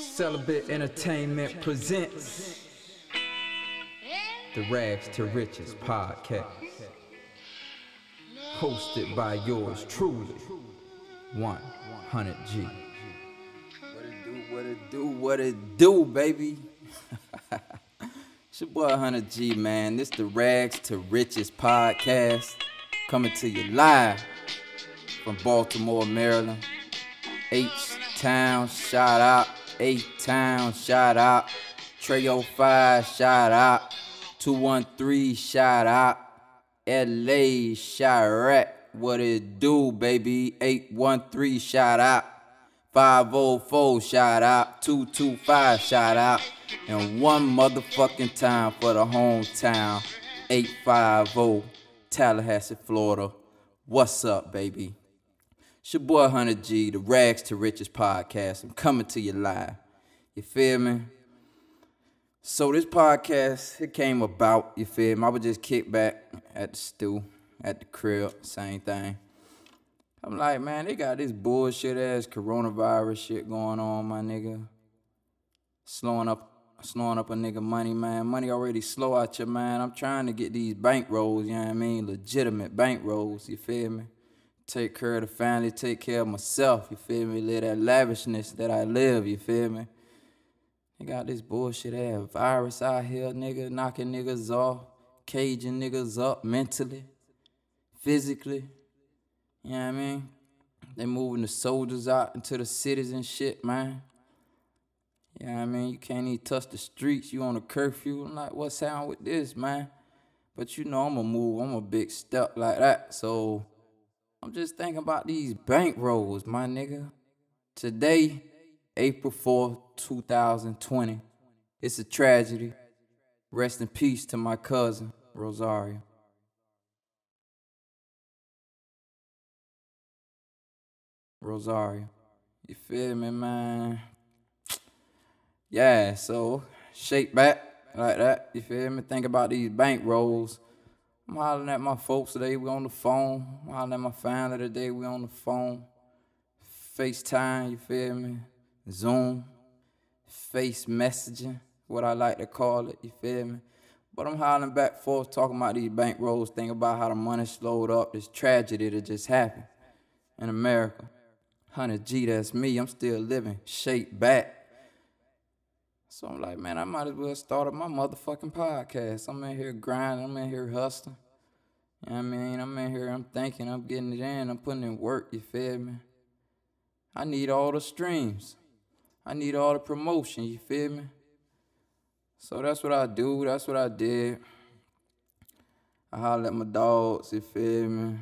Celibate Entertainment presents the Rags to Riches podcast. Hosted by yours truly, 100G. What it do, what it do, what it do, baby. it's your boy 100G, man. This the Rags to Riches podcast. Coming to you live from Baltimore, Maryland. H Town, shout out. A Town, shout out. Trey 05, shout out. 213, shout out. LA, Chiraq, what it do, baby? 813, shout out. 504, shout out. 225, shout out. And one motherfucking time for the hometown. 850, Tallahassee, Florida. What's up, baby? It's your boy 100G, the Rags to Riches podcast. I'm coming to you live. You feel me? So this podcast, it came about, you feel me? I would just kick back at the stew, at the crib, same thing. I'm like, man, they got this bullshit ass coronavirus shit going on, my nigga. Slowing up slowing up a nigga money, man. Money already slow out your man. I'm trying to get these bank rolls, you know what I mean? Legitimate bank rolls, you feel me? take care of the family, take care of myself, you feel me? Live that lavishness that I live, you feel me? They got this bullshit ass virus out here, nigga, knocking niggas off, caging niggas up mentally, physically. You know what I mean? They moving the soldiers out into the cities and shit, man. You know what I mean? You can't even touch the streets. You on a curfew. I'm like, what's sound with this, man? But you know I'm a move. I'm a big step like that. So I'm just thinking about these bank rolls, my nigga. Today, April 4th, 2020. It's a tragedy. Rest in peace to my cousin, Rosario. Rosario. You feel me, man? Yeah, so shake back like that. You feel me? Think about these bank rolls I'm hollering at my folks today, we on the phone. I'm hollering at my family today, we on the phone. FaceTime, you feel me? Zoom, face messaging, what I like to call it, you feel me? But I'm hollering back forth, talking about these bank rolls, thinking about how the money slowed up, this tragedy that just happened in America. 100G, that's me, I'm still living, shake back. So I'm like, man, I might as well start up my motherfucking podcast. I'm in here grinding, I'm in here hustling. You know what I mean? I'm in here, I'm thinking, I'm getting it in, I'm putting in work, you feel me? I need all the streams. I need all the promotion, you feel me? So that's what I do, that's what I did. I holler at my dogs, you feel me?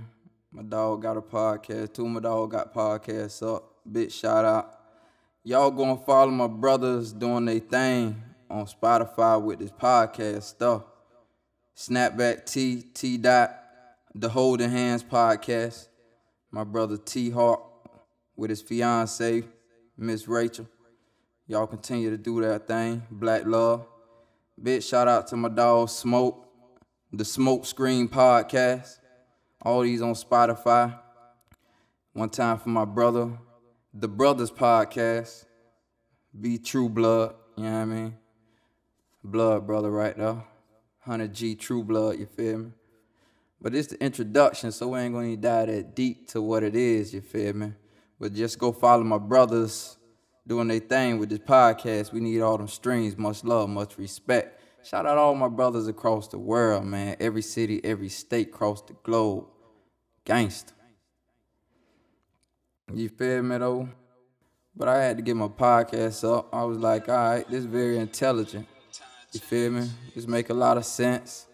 My dog got a podcast, two my dog got podcasts up. Big shout out y'all gonna follow my brothers doing their thing on Spotify with this podcast stuff. Snapback T, T Dot, the Holding Hands podcast. My brother T Hawk with his fiance, Miss Rachel. Y'all continue to do that thing. Black Love. Big shout out to my dog Smoke, the Smoke Screen podcast. All these on Spotify. One time for my brother, the Brothers Podcast. Be True Blood, you know what I mean? Blood brother right there. 100G True Blood, you feel me? But it's the introduction, so we ain't gonna dive that deep to what it is, you feel me? But just go follow my brothers doing their thing with this podcast. We need all them streams, much love, much respect. Shout out all my brothers across the world, man. Every city, every state across the globe. Gangster. You feel me though? But I had to get my podcast up. I was like, all right, this is very intelligent. You feel me? This make a lot of sense.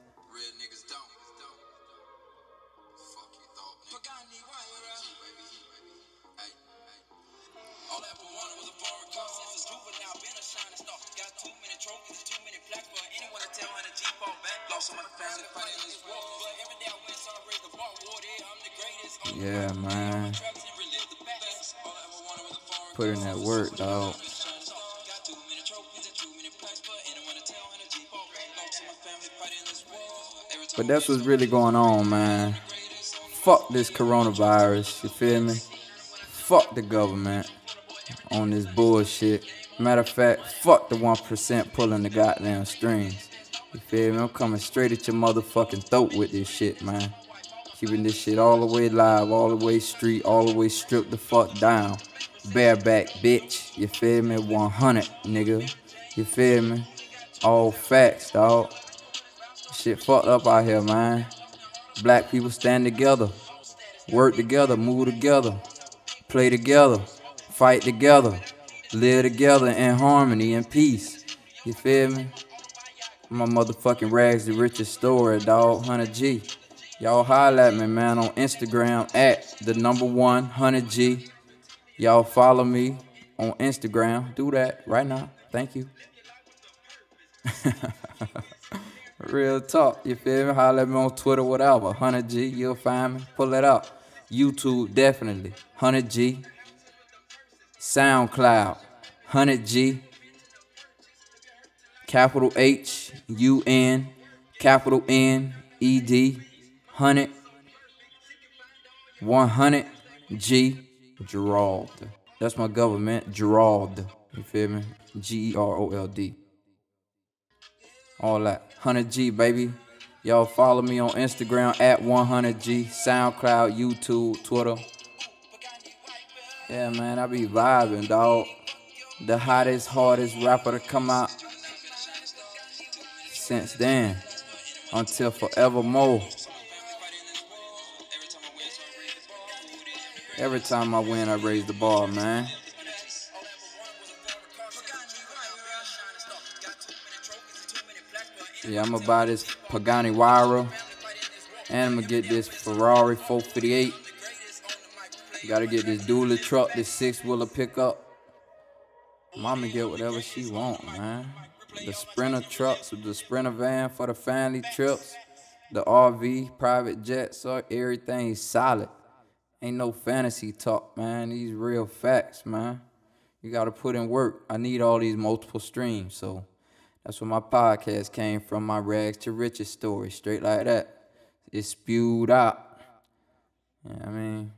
Yeah, man. Put in that work, dog. But that's what's really going on, man. fuck this coronavirus, you feel me? Fuck the government on this bullshit. Matter of fact, fuck the 1% pulling the goddamn strings. You feel me? I'm coming straight at your motherfucking throat with this shit, man. Keeping this shit all the way live, all the way street, all the way stripped the fuck down. Bareback, bitch. You feel me? 100, nigga. You feel me? All facts, dog. Shit fucked up out here, man. Black people stand together, work together, move together, play together, fight together, live together in harmony and peace. You feel me? My motherfucking rags the richest story, dog. 100G. Y'all holla at me, man, on Instagram at the number one 100G. Y'all follow me on Instagram. Do that right now. Thank you. Real talk, you feel me? Holla at me on Twitter, whatever. 100G, you'll find me. Pull it up. YouTube, definitely. 100G. SoundCloud, 100G. Capital H, U N, capital N, E D, 100. 100 G, Gerald. That's my government, Gerald. You feel me? G E R O L D. All that. 100G, baby. Y'all follow me on Instagram at 100G, SoundCloud, YouTube, Twitter. Yeah, man, I be vibing, dog. The hottest, hardest rapper to come out since then until forevermore. Every time I win, I raise the bar, man. Yeah, I'm gonna buy this Pagani Huayra. And I'm gonna get this Ferrari 458. Gotta get this dually truck, this six wheeler pickup. Mama get whatever she want, man. The Sprinter trucks, the Sprinter van for the family trips, the RV, private jets, so everything's solid. Ain't no fantasy talk, man. These real facts, man. You gotta put in work. I need all these multiple streams, so that's where my podcast came from, my rags to riches story, straight like that. It's spewed out. You know I mean?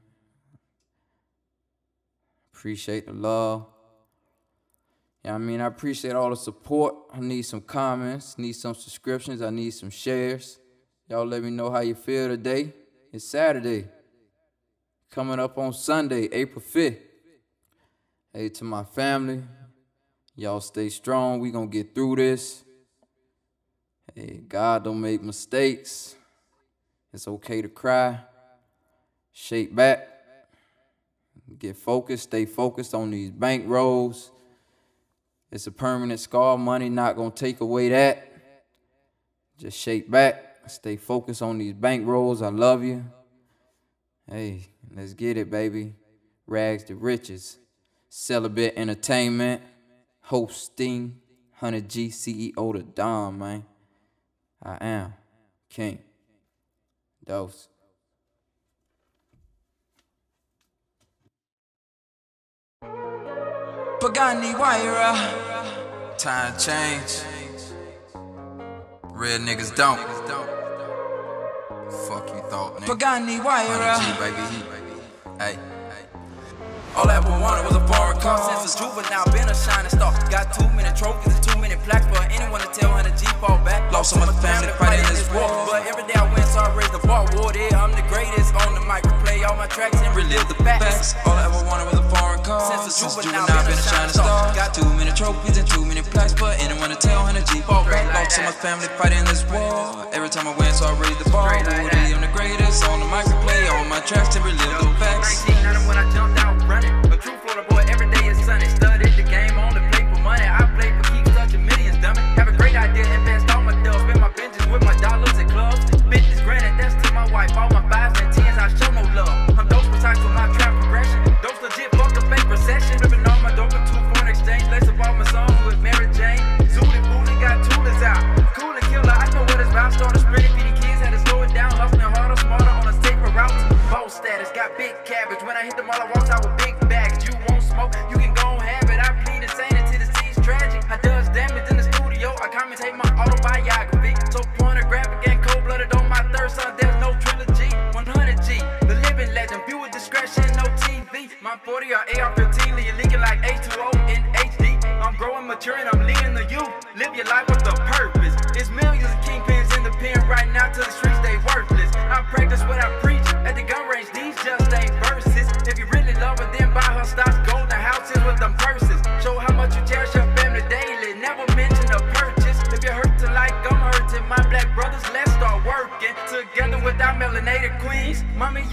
Appreciate the love. Yeah, I mean, I appreciate all the support. I need some comments, need some subscriptions, I need some shares. Y'all let me know how you feel today. It's Saturday. Coming up on Sunday, April 5th. Hey, to my family, y'all stay strong. We gonna get through this. Hey, God don't make mistakes. It's okay to cry. Shake back. Get focused. Stay focused on these bank rolls. It's a permanent scar. Money not gonna take away that. Just shake back. Stay focused on these bank rolls. I love you. Hey, let's get it, baby. Rags to riches. Celibate Entertainment. Hosting. 100G CEO to Dom, man. I am King. Dose. Pagani Huayra. Time change. Real niggas don't. Fuck you thought, nigga. Pagani baby. Hey. All I ever wanted was a foreign car. Since a juvenile, been a shining star. Got too many trophies and too many plaques for anyone to tell 100 G fall back. Lost some of the family fighting this war. But every day I win, so I raise the bar. War there, I'm the greatest on the mic. Replay all my tracks and relive the facts. All I ever wanted was a foreign car. Since a juvenile, been a shining star. Got too many trophies and too many plaques for anyone to tell 100 G fall back. Lost some of my family fighting this war. Every time I win, so I raise the bar. Straight like War that. I'm the greatest on the mic. Replay all my tracks and relive the facts. 19, not when I jumped out running. A true Florida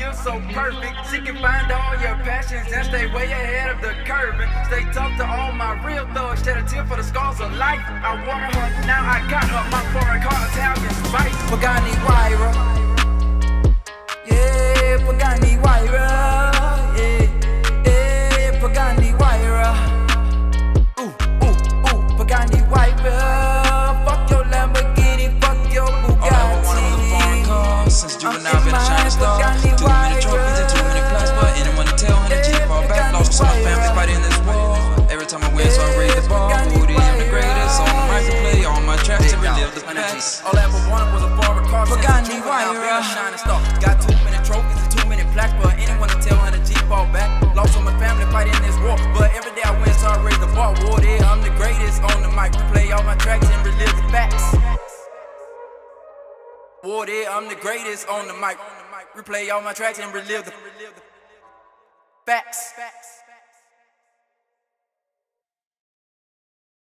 you're so perfect. She can find all your passions and stay way ahead of the curve. And stay tough to all my real thugs. Shed a tear for the scars of life. I wanted her, now I got her. My foreign car Italian spice. Pagani Huayra. Yeah, Pagani Huayra. Was a foreign car. Pagani a juvenile, been a Huayra. shining star. Got too many trophies and too many plaques, but anyone to tell 100 G fall back. Lost all my family fighting this war, but every day I win, so I raise the bar. Woody, I'm the greatest on the mic. Replay all my tracks and relive the facts. Woody, I'm the greatest on the mic. Replay all my tracks and relive the facts.